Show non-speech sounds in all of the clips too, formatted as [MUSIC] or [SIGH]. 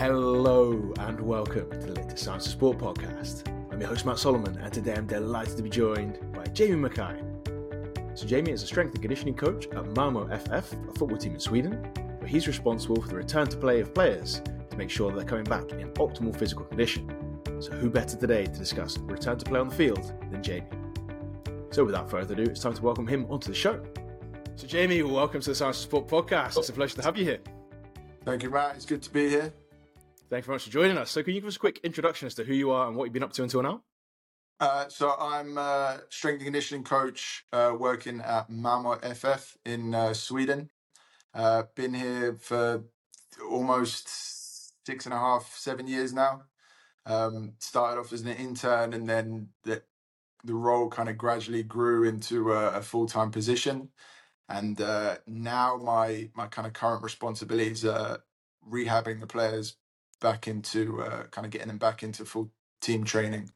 Hello and welcome to the latest Science for Sport podcast. I'm your host Matt Solomon, and today I'm delighted to be joined by Jamie Mackay. So Jamie is a strength and conditioning coach at Malmo FF, a football team in Sweden, where he's responsible for the return to play of players to make sure they're coming back in optimal physical condition. So who better today to discuss return to play on the field than Jamie? So without further ado, it's time to welcome him onto the show. So Jamie, welcome to the Science for Sport podcast. It's a pleasure to have you here. Thank you, Matt. It's good to be here. Thank you very much for joining us. So, can you give us a quick introduction as to who you are and what you've been up to until now? Uh, so, I'm a strength and conditioning coach uh, working at Malmo FF in uh, Sweden. Uh, been here for almost six and a half, seven years now. Um, started off as an intern, and then the the role kind of gradually grew into a, a full time position. And uh, now my my kind of current responsibilities are rehabbing the players back into uh, kind of getting them back into full team training.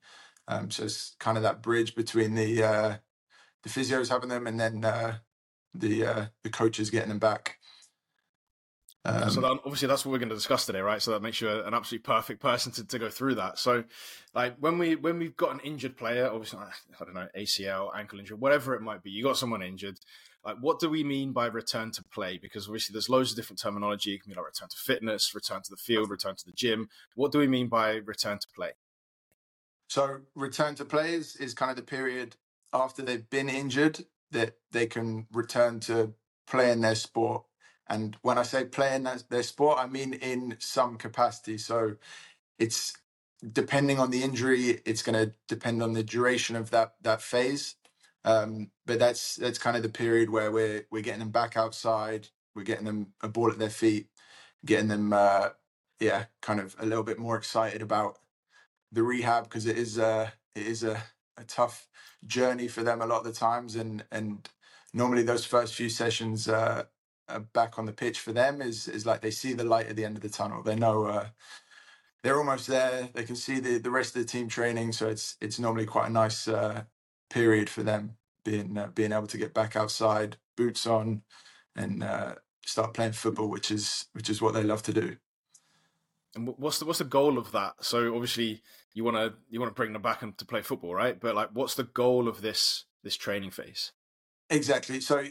Um, so it's kind of that bridge between the uh, the physios having them and then uh, the uh, the coaches getting them back. Um, so that, obviously that's what we're going to discuss today, right? So that makes you an absolutely perfect person to, to go through that. So, like when we when we've got an injured player, obviously I don't know ACL, ankle injury, whatever it might be, you got someone injured. Like, what do we mean by return to play? Because obviously, there's loads of different terminology. It can be like return to fitness, return to the field, return to the gym. What do we mean by return to play? So, return to play is, is kind of the period after they've been injured that they can return to play in their sport. And when I say play in their sport, I mean in some capacity. So, it's depending on the injury, it's going to depend on the duration of that that phase. Um, but that's that's kind of the period where we're we're getting them back outside, we're getting them a ball at their feet, getting them uh, yeah, kind of a little bit more excited about the rehab because it is uh it is a, a tough journey for them a lot of the times and and normally those first few sessions uh, back on the pitch for them is is like they see the light at the end of the tunnel. They know uh, they're almost there. They can see the the rest of the team training, so it's it's normally quite a nice uh, period for them being uh, being able to get back outside, boots on, and uh, start playing football, which is which is what they love to do. And what's the what's the goal of that? So obviously you want to you want to bring them back and to play football, right? But like, what's the goal of this this training phase? Exactly. So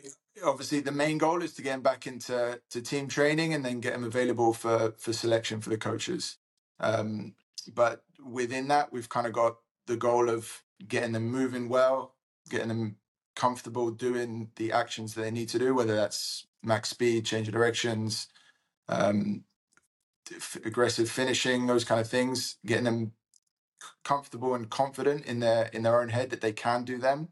obviously the main goal is to get them back into to team training and then get them available for for selection for the coaches. Um, but within that, we've kind of got the goal of getting them moving well, getting them comfortable doing the actions that they need to do, whether that's max speed, change of directions, um, f- aggressive finishing, those kind of things, getting them comfortable and confident in their in their own head that they can do them.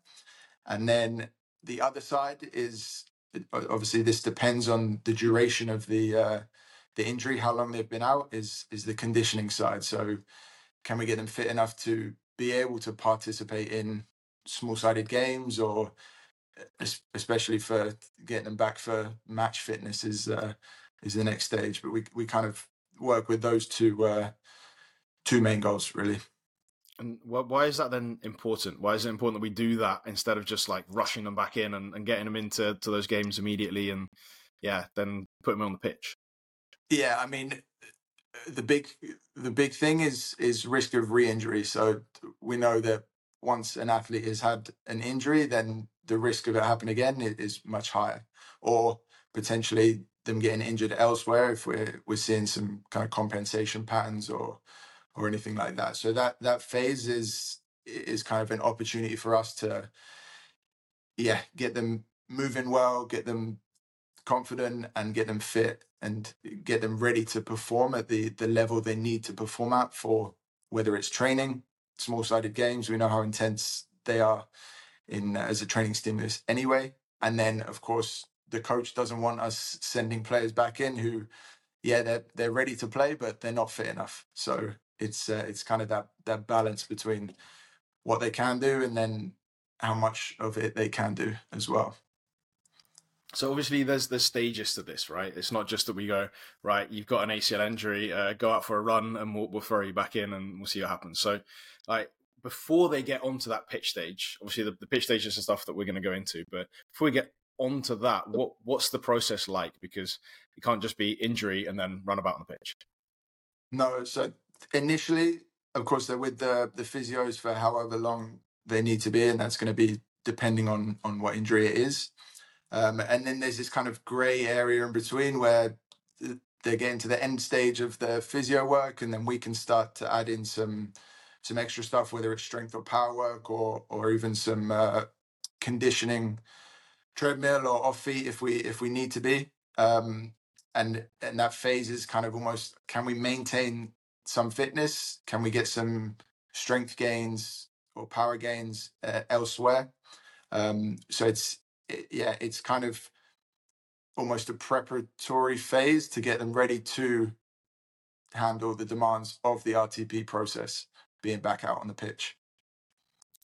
And then the other side is obviously this depends on the duration of the uh, the injury, how long they've been out is is the conditioning side. So can we get them fit enough to be able to participate in small sided games or especially for getting them back for match fitness is uh, is the next stage. But we we kind of work with those two uh, two main goals really. And why is that then important? Why is it important that we do that instead of just like rushing them back in and, and getting them into to those games immediately and yeah, then put them on the pitch? Yeah, I mean, the big the big thing is is risk of re-injury. So we know that once an athlete has had an injury, then the risk of it happening again is much higher, or potentially them getting injured elsewhere if we're we're seeing some kind of compensation patterns or or anything like that. So that that phase is is kind of an opportunity for us to yeah get them moving well, get them confident, and get them fit and get them ready to perform at the the level they need to perform at for whether it's training small sided games. We know how intense they are in uh, as a training stimulus anyway. And then, of course, the coach doesn't want us sending players back in who, yeah, they're they're ready to play, but they're not fit enough. So it's uh, it's kind of that that balance between what they can do and then how much of it they can do as well. So obviously, there's there's stages to this, right? It's not just that we go right. You've got an ACL injury, uh, go out for a run, and we'll, we'll throw you back in, and we'll see what happens. So, like before they get onto that pitch stage, obviously the, the pitch stage is the stuff that we're going to go into. But before we get onto that, what what's the process like? Because it can't just be injury and then run about on the pitch. No, so initially, of course, they're with the the physios for however long they need to be, and that's going to be depending on on what injury it is. Um, and then there's this kind of grey area in between where they're getting to the end stage of the physio work, and then we can start to add in some some extra stuff, whether it's strength or power work, or or even some uh, conditioning, treadmill or off feet if we if we need to be. Um, and and that phase is kind of almost can we maintain some fitness? Can we get some strength gains or power gains uh, elsewhere? Um, so it's it, yeah, it's kind of almost a preparatory phase to get them ready to handle the demands of the RTP process being back out on the pitch.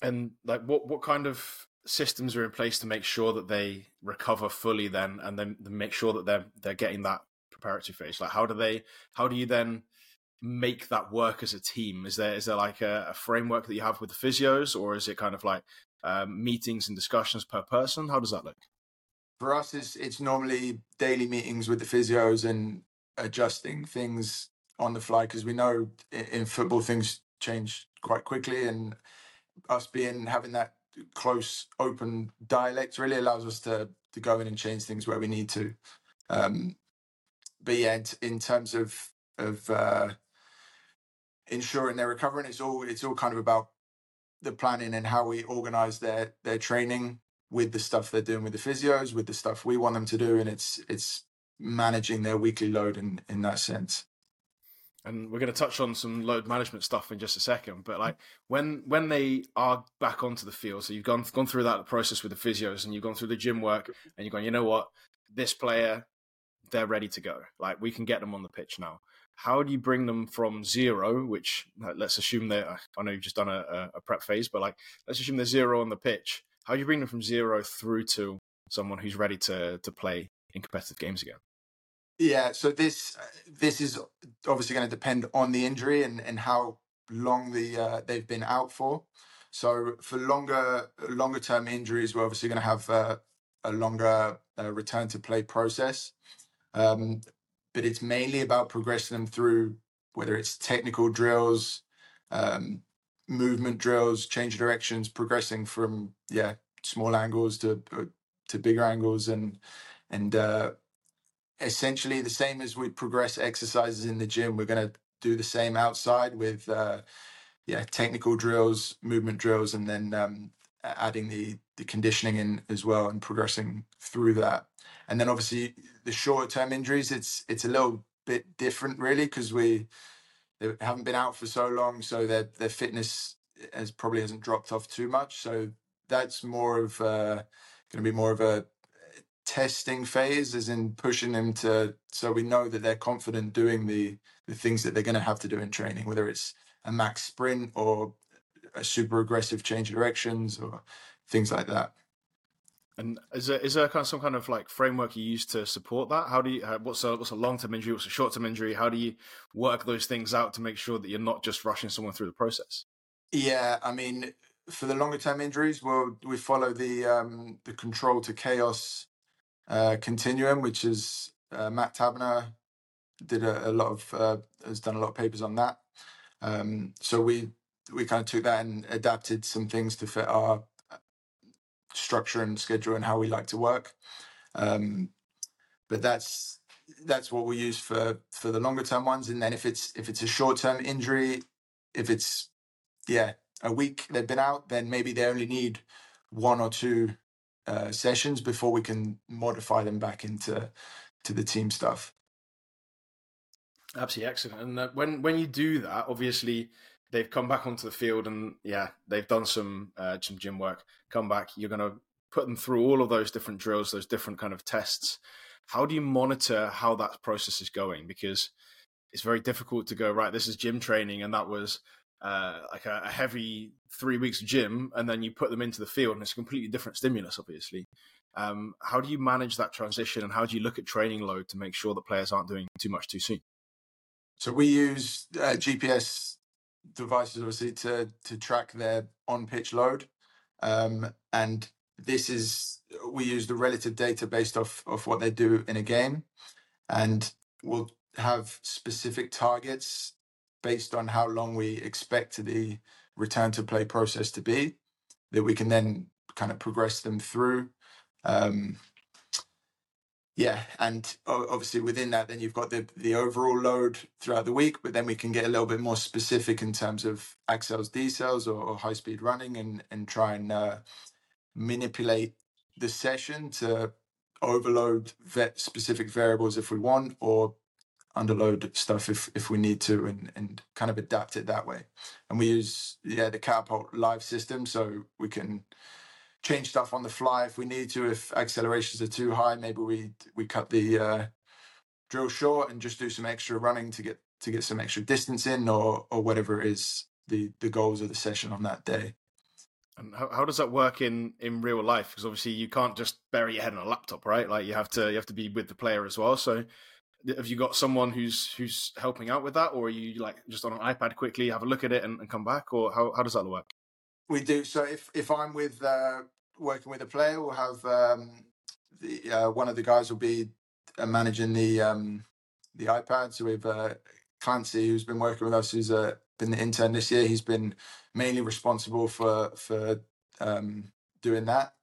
And like what what kind of systems are in place to make sure that they recover fully then and then make sure that they're they're getting that preparatory phase? Like how do they how do you then make that work as a team? Is there is there like a, a framework that you have with the physios or is it kind of like um, meetings and discussions per person? How does that look? For us, it's it's normally daily meetings with the physios and adjusting things on the fly because we know in, football things change quite quickly, and us being having that close, open dialect really allows us to to go in and change things where we need to. Um, but yeah, in terms of of uh, ensuring they're recovering, it's all it's all kind of about the planning and how we organize their their training with the stuff they're doing with the physios, with the stuff we want them to do, and it's it's managing their weekly load in in that sense. And we're going to touch on some load management stuff in just a second. But like mm-hmm. when when they are back onto the field, so you've gone gone through that process with the physios, and you've gone through the gym work, and you're going, you know what, this player, they're ready to go. Like we can get them on the pitch now how do you bring them from zero, which let's assume that I know you've just done a, a, prep phase, but like let's assume they're zero on the pitch. How do you bring them from zero through to someone who's ready to to play in competitive games again? Yeah, so this this is obviously going to depend on the injury and and how long the uh, they've been out for. So for longer longer term injuries, we're obviously going to have uh, a longer uh, return to play process. Um, but it's mainly about progressing them through whether it's technical drills, um, movement drills, change of directions, progressing from yeah small angles to uh, to bigger angles, and and uh, essentially the same as we progress exercises in the gym. We're going to do the same outside with uh, yeah technical drills, movement drills, and then um, adding the the conditioning in as well and progressing through that. And then obviously the shorter term injuries, it's it's a little bit different really because we they haven't been out for so long, so their their fitness has probably hasn't dropped off too much. So that's more of uh, going to be more of a testing phase, as in pushing them to so we know that they're confident doing the the things that they're going to have to do in training, whether it's a max sprint or a super aggressive change of directions or things like that. And is there is there kind of some kind of like framework you use to support that? How do you what's a what's a long term injury? What's a short term injury? How do you work those things out to make sure that you're not just rushing someone through the process? Yeah, I mean, for the longer term injuries, well, we follow the um, the control to chaos uh, continuum, which is uh, Matt Taberner did a, a lot of uh, has done a lot of papers on that. Um, so we we kind of took that and adapted some things to fit our structure and schedule and how we like to work. Um, but that's that's what we use for for the longer term ones. And then if it's if it's a short term injury, if it's yeah a week they've been out, then maybe they only need one or two uh, sessions before we can modify them back into to the team stuff. Absolutely excellent. And when when you do that, obviously they've come back onto the field and yeah, they've done some uh, some gym work. Come back, you're going to put them through all of those different drills, those different kind of tests. How do you monitor how that process is going? Because it's very difficult to go right. This is gym training, and that was uh, like a, a, heavy three weeks gym, and then you put them into the field, and it's a completely different stimulus, obviously. Um, how do you manage that transition, and how do you look at training load to make sure that players aren't doing too much too soon? So we use uh, GPS devices obviously to to track their on pitch load, um, and this is we use the relative data based off of what they do in a game, and we'll have specific targets based on how long we expect the return to play process to be that we can then kind of progress them through. Um, yeah, and obviously within that, then you've got the the overall load throughout the week, but then we can get a little bit more specific in terms of accels, decels, or, or high speed running, and and try and uh, manipulate the session to overload specific variables if we want, or underload stuff if if we need to, and and kind of adapt it that way. And we use yeah the catapult live system, so we can change stuff on the fly if we need to. If accelerations are too high, maybe we we cut the uh, drill short and just do some extra running to get to get some extra distance in, or or whatever it is the the goals of the session on that day. And how, how does that work in in real life? Because obviously you can't just bury your head on a laptop, right? Like you have to you have to be with the player as well. So have you got someone who's who's helping out with that, or are you like just on an iPad quickly have a look at it and, and come back, or how how does that work? We do. So if if I'm with uh, working with a player, we'll have um, the uh, one of the guys will be uh, managing the um, the iPad. So we've uh, Clancy, who's been working with us, who's uh, been the intern this year. He's been mainly responsible for for um, doing that.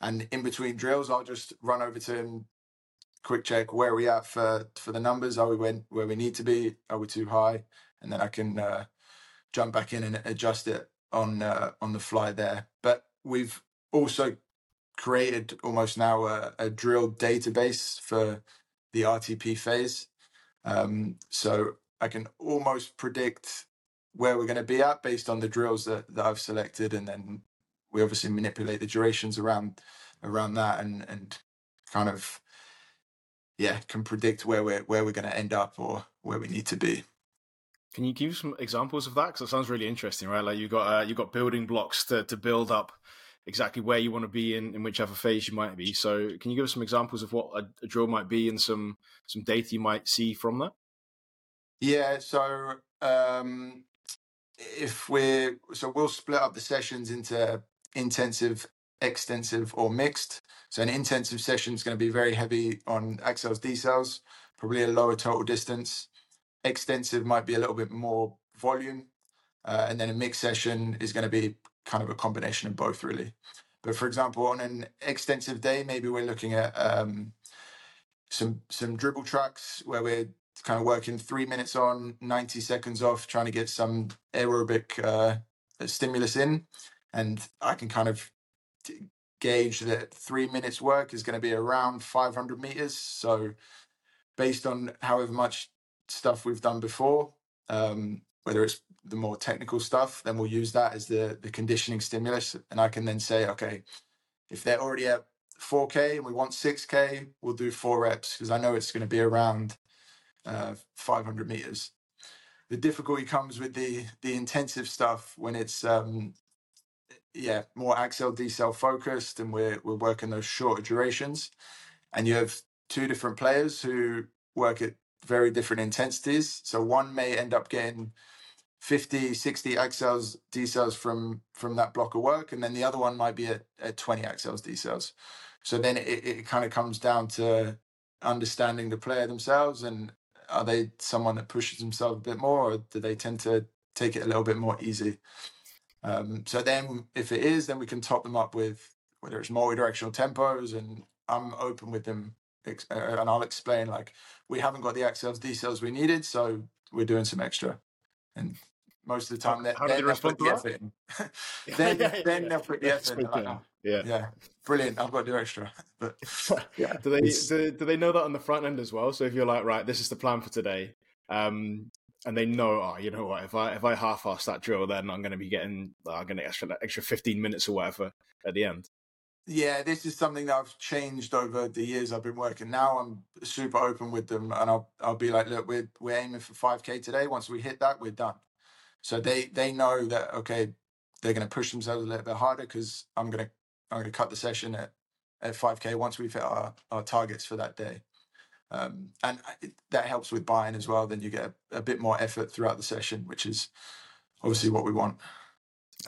And in between drills, I'll just run over to him, quick check where we at for for the numbers. Are we went where we need to be? Are we too high? And then I can uh, jump back in and adjust it on uh, on the fly there. But we've also created almost now a, a drill database for the RTP phase. Um, so I can almost predict where we're going to be at based on the drills that, that I've selected, and then we obviously manipulate the durations around around that, and and kind of yeah can predict where we're where we're going to end up or where we need to be. Can you give some examples of that? Because it sounds really interesting, right? Like you've got uh, you've got building blocks to to build up exactly where you want to be in in whichever phase you might be. So, can you give us some examples of what a, a drill might be and some some data you might see from that? Yeah. So, um, if we're so we'll split up the sessions into intensive, extensive, or mixed. So, an intensive session is going to be very heavy on accels, decels, probably a lower total distance extensive might be a little bit more volume, uh, and then a mixed session is going to be kind of a combination of both, really. But for example, on an extensive day, maybe we're looking at um, some some dribble tracks where we're kind of working three minutes on, ninety seconds off, trying to get some aerobic uh, stimulus in, and I can kind of gauge that three minutes work is going to be around 500 meters. So based on however much stuff we've done before, um, whether it's the more technical stuff, then we'll use that as the the conditioning stimulus, and I can then say, okay, if they're already at 4K and we want 6K, we'll do four reps because I know it's going to be around uh, 500 meters. The difficulty comes with the the intensive stuff when it's um, yeah more accel decel focused and we're we're working those shorter durations, and you have two different players who work at very different intensities. So one may end up getting 50, 60 accels, decels from from that block of work, and then the other one might be at, at 20 accels, decels. So then it, it kind of comes down to understanding the player themselves and are they someone that pushes themselves a bit more or do they tend to take it a little bit more easy? Um, so then if it is, then we can top them up with whether it's multi-directional tempos and I'm open with them uh, and I'll explain like we haven't got the accels decels we needed, so we're doing some extra. And most of the time, how, [LAUGHS] [LAUGHS] they respond to that? then, yeah, then yeah. they'll put the effort. Like, oh, yeah, yeah, brilliant. I've got to do extra. [LAUGHS] But yeah, do they do, do, they know that on the front end as well? So if you're like, right, this is the plan for today, um, and they know, oh, you know what, if I if I half-ass that drill, then I'm going to be getting, uh, I'm going to extra extra 15 minutes or whatever at the end. Yeah, this is something that I've changed over the years I've been working. Now I'm super open with them, and I'll I'll be like, look, we're we're aiming for five k today. Once we hit that, we're done. So they they know that okay, they're going to push themselves a little bit harder because I'm gonna I'm gonna cut the session at at five k once we've hit our our targets for that day. Um, and that helps with buy-in as well. Then you get a, a bit more effort throughout the session, which is obviously what we want.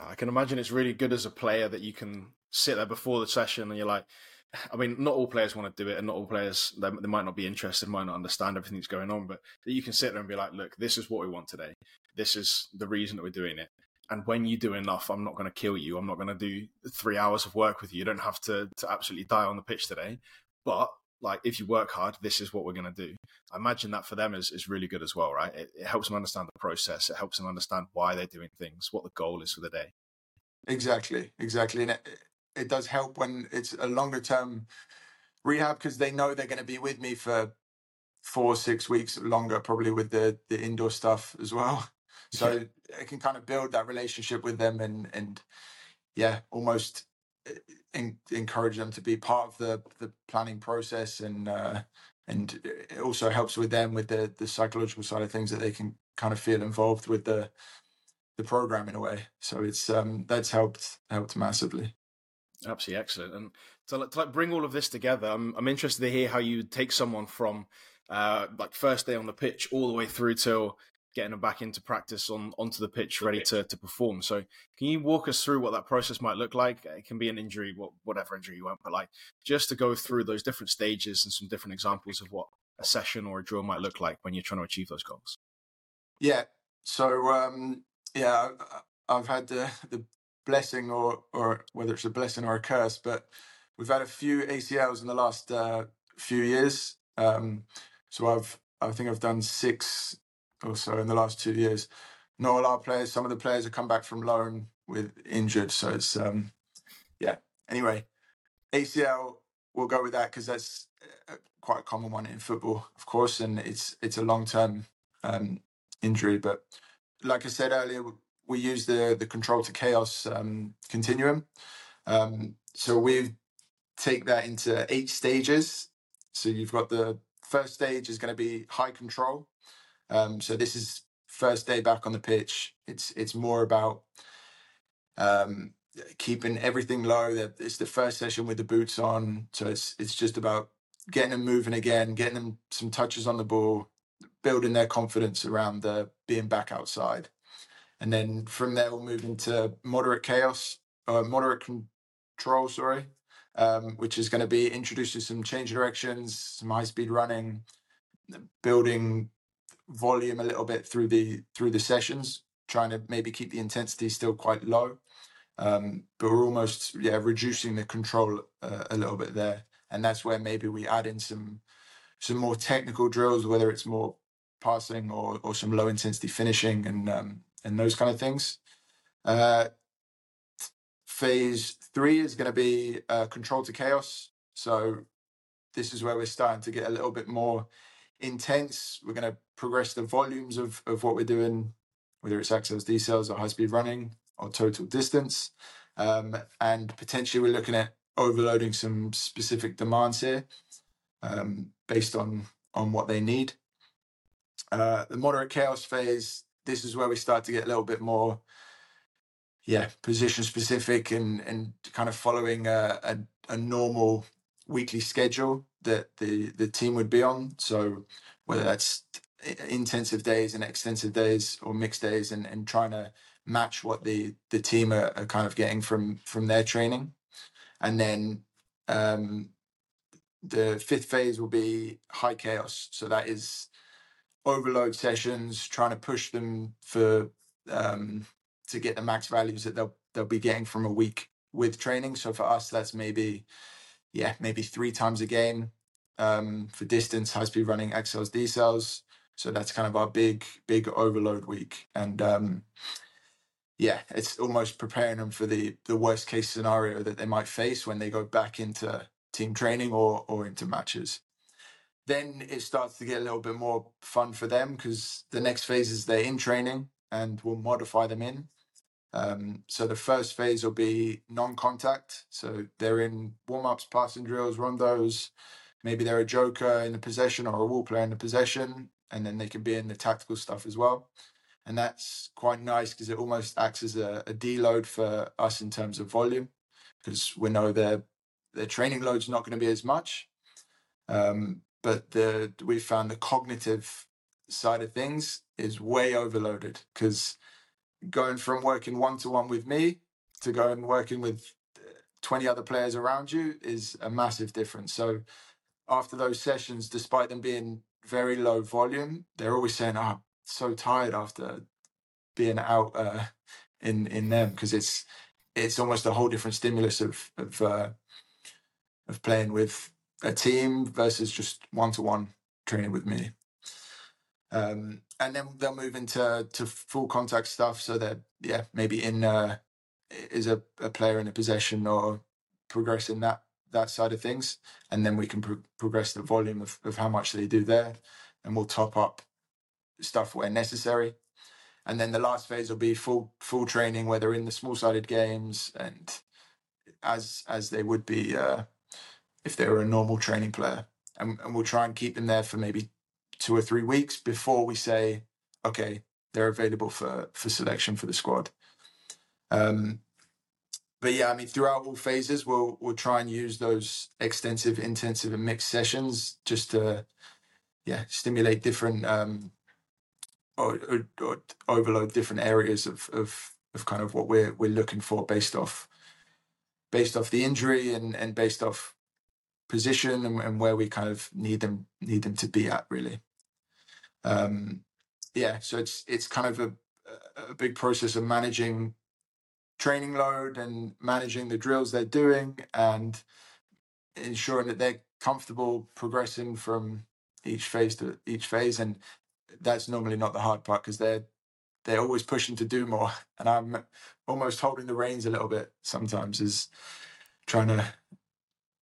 I can imagine it's really good as a player that you can sit there before the session and you're like, [SIGHS] I mean, not all players want to do it, and not all players they, they might not be interested, might not understand everything that's going on. But you can sit there and be like, "Look, this is what we want today. This is the reason that we're doing it." And when you do enough, I'm not going to kill you. I'm not going to do three hours of work with you. You don't have to to absolutely die on the pitch today. But like, if you work hard, this is what we're going to do. I imagine that for them is, is really good as well, right? It, it helps them understand the process. It helps them understand why they're doing things, what the goal is for the day. Exactly, exactly. And it, does help when it's a longer term rehab because they know they're going to be with me for four, six weeks longer, probably with the, the indoor stuff as well. So yeah. I can kind of build that relationship with them and, and yeah, almost in, encourage them to be part of the, the planning process and, uh, and it also helps with them with the, the psychological side of things that they can kind of feel involved with the, the program in a way. So it's um, that's helped helped massively. Absolutely excellent. And to, to like bring all of this together, I'm I'm interested to hear how you take someone from uh, like first day on the pitch all the way through till getting them back into practice on onto the pitch, ready to, to perform. So, can you walk us through what that process might look like? It can be an injury, whatever injury you want, but like just to go through those different stages and some different examples of what a session or a drill might look like when you're trying to achieve those goals. Yeah. So um, yeah, I've had the, the blessing, or or whether it's a blessing or a curse, but we've had a few ACLs in the last uh, few years. Um, so I've I think I've done six or so in the last two years. Not all our players. Some of the players have come back from loan with injured, so it's um, yeah. Anyway, ACL. We'll go with that because that's uh, quite a common one in football, of course, and it's it's a long term um, injury, but like I said earlier, we use the the control to chaos um, continuum. Um, so we take that into eight stages. So you've got the first stage is going to be high control. Um, so this is first day back on the pitch. It's it's more about um, keeping everything low. That it's the first session with the boots on, so it's it's just about getting them moving again, getting them some touches on the ball, building their confidence around the being back outside. And then from there, we'll move into moderate chaos, uh, moderate control, sorry, um, which is going to be introducing some change directions, some high speed running, building volume a little bit through the through the sessions, trying to maybe keep the intensity still quite low. Um, but we're almost yeah reducing the control uh, a little bit there, and that's where maybe we add in some some more technical drills, whether it's more passing or or some low intensity finishing and um, and those kind of things. Uh, phase three is going to be uh, control to chaos. So this is where we're starting to get a little bit more intense. We're going to progress the volumes of of what we're doing, whether it's accels, decels, or high speed running, or total distance. Um, and potentially, we're looking at overloading some specific demands here um, based on on what they need. Uh, the moderate chaos phase, this is where we start to get a little bit more, yeah, position specific and and kind of following a, a, a normal weekly schedule that the the team would be on. So whether that's intensive days and extensive days or mixed days, and and trying to match what the the team are, are kind of getting from from their training, and then um, the fifth phase will be high chaos. So that is overload sessions, trying to push them for um, to get the max values that they'll they'll be getting from a week with training. So for us, that's maybe yeah maybe three times a game um, for distance, high speed running, accels, decels. So that's kind of our big big overload week, and um, yeah, it's almost preparing them for the the worst case scenario that they might face when they go back into team training or or into matches then it starts to get a little bit more fun for them because the next phase is they're in training and we'll modify them in. Um, so the first phase will be non-contact. So they're in warm-ups, passing drills, rondos. Maybe they're a joker in the possession or a wall player in the possession, and then they can be in the tactical stuff as well. And that's quite nice because it almost acts as a, a deload for us in terms of volume because we know their their training load's not going to be as much. Um, but the we found the cognitive side of things is way overloaded because going from working one to one with me to going working with 20 other players around you is a massive difference. So after those sessions, despite them being very low volume, they're always saying, "Oh, so tired after being out uh, in in them," because it's it's almost a whole different stimulus of of uh, of playing with a team versus just one to one training with me. Um, and then they'll move into to full contact stuff. So that yeah, maybe in uh, is a, a player in a possession or progressing that that side of things, and then we can pro- progress the volume of, of how much they do there, and we'll top up stuff where necessary. And then the last phase will be full full training, where they're in the small sided games and as as they would be uh, if they were a normal training player. And, and we'll try and keep them there for maybe two or three weeks before we say, okay, they're available for for selection for the squad. Um, but yeah, I mean, throughout all phases, we'll we'll try and use those extensive, intensive, and mixed sessions just to, yeah, stimulate different um, or, or, or overload different areas of of of kind of what we're we're looking for based off based off the injury and and based off position and, and where we kind of need them need them to be at really. Um, yeah, so it's it's kind of a a big process of managing training load and managing the drills they're doing and ensuring that they're comfortable progressing from each phase to each phase and that's normally not the hard part because they're they're always pushing to do more and i'm almost holding the reins a little bit sometimes is trying to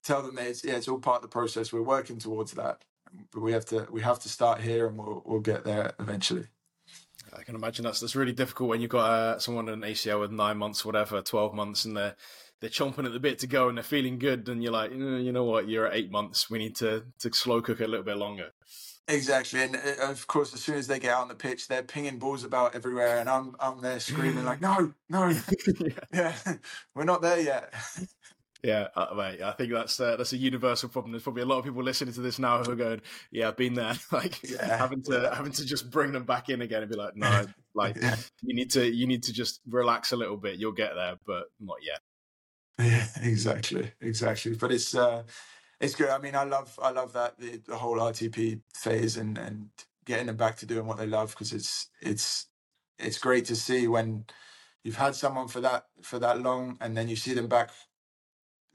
tell them that it's yeah it's all part of the process we're working towards that but we have to we have to start here and we'll we'll get there eventually I can imagine that's that's really difficult when you've got uh, someone an ACL with nine months, whatever, twelve months, and they're they're chomping at the bit to go and they're feeling good, and you're like, you know what, you're at eight months. We need to to slow cook it a little bit longer. Exactly, and uh, of course, as soon as they get out on the pitch, they're pinging balls about everywhere, and I'm I'm there screaming like, no, no, yeah. [LAUGHS] [LAUGHS] yeah, we're not there yet. [LAUGHS] Yeah, uh, mate, I think that's uh, that's a universal problem. There's probably a lot of people listening to this now who are going, "Yeah, I've been there." [LAUGHS] like yeah. having to having to just bring them back in again and be like, "No, [LAUGHS] like yeah. you need to you need to just relax a little bit. You'll get there, but not yet." Yeah, exactly, exactly. But it's uh, it's good. I mean, I love I love that the, the whole RTP phase and and getting them back to doing what they love because it's it's it's great to see when you've had someone for that for that long and then you see them back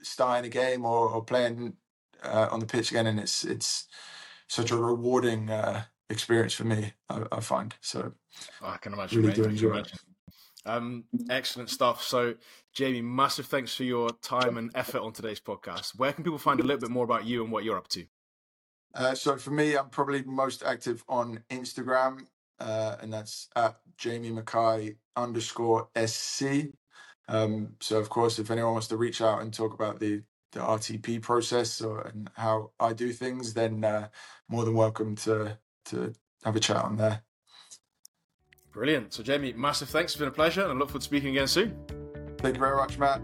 starting a game or, or playing uh, on the pitch again, and it's it's such a rewarding uh, experience for me. I, I find so. Oh, I can imagine. Really do enjoy it. Um, excellent stuff. So, Jamie, massive thanks for your time and effort on today's podcast. Where can people find a little bit more about you and what you're up to? Uh, so, for me, I'm probably most active on Instagram, uh, and that's at Jamie Mackay underscore SC. Um, so, of course, if anyone wants to reach out and talk about the the RTP process or and how I do things, then uh, more than welcome to to have a chat on there. Brilliant. So, Jamie, massive thanks. It's been a pleasure, and I look forward to speaking again soon. Thank you very much, Matt.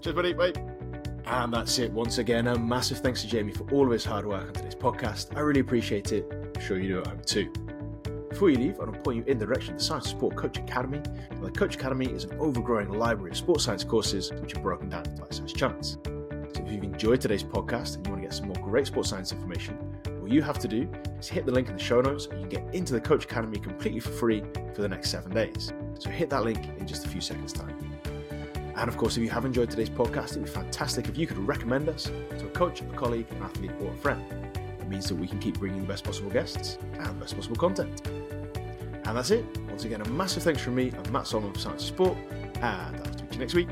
Cheers, buddy. Bye. And that's it. Once again, a massive thanks to Jamie for all of his hard work on today's podcast. I really appreciate it. I'm sure you do at home too. Before you leave, I want to point you in the direction of the Science Sport Coach Academy. the Coach Academy is an overgrowing library of sports science courses which are broken down into bite-sized chunks. So if you've enjoyed today's podcast and you want to get some more great sports science information, all you have to do is hit the link in the show notes and you can get into the Coach Academy completely for free for the next seven days. So hit that link in just a few seconds' time. And of course, if you have enjoyed today's podcast, it'd be fantastic if you could recommend us to a coach, a colleague, an athlete, or a friend. It means that we can keep bringing the best possible guests and the best possible content. And that's it. Once again, a massive thanks from me and Matt Solomon for Science for Sport, and I'll talk to you next week.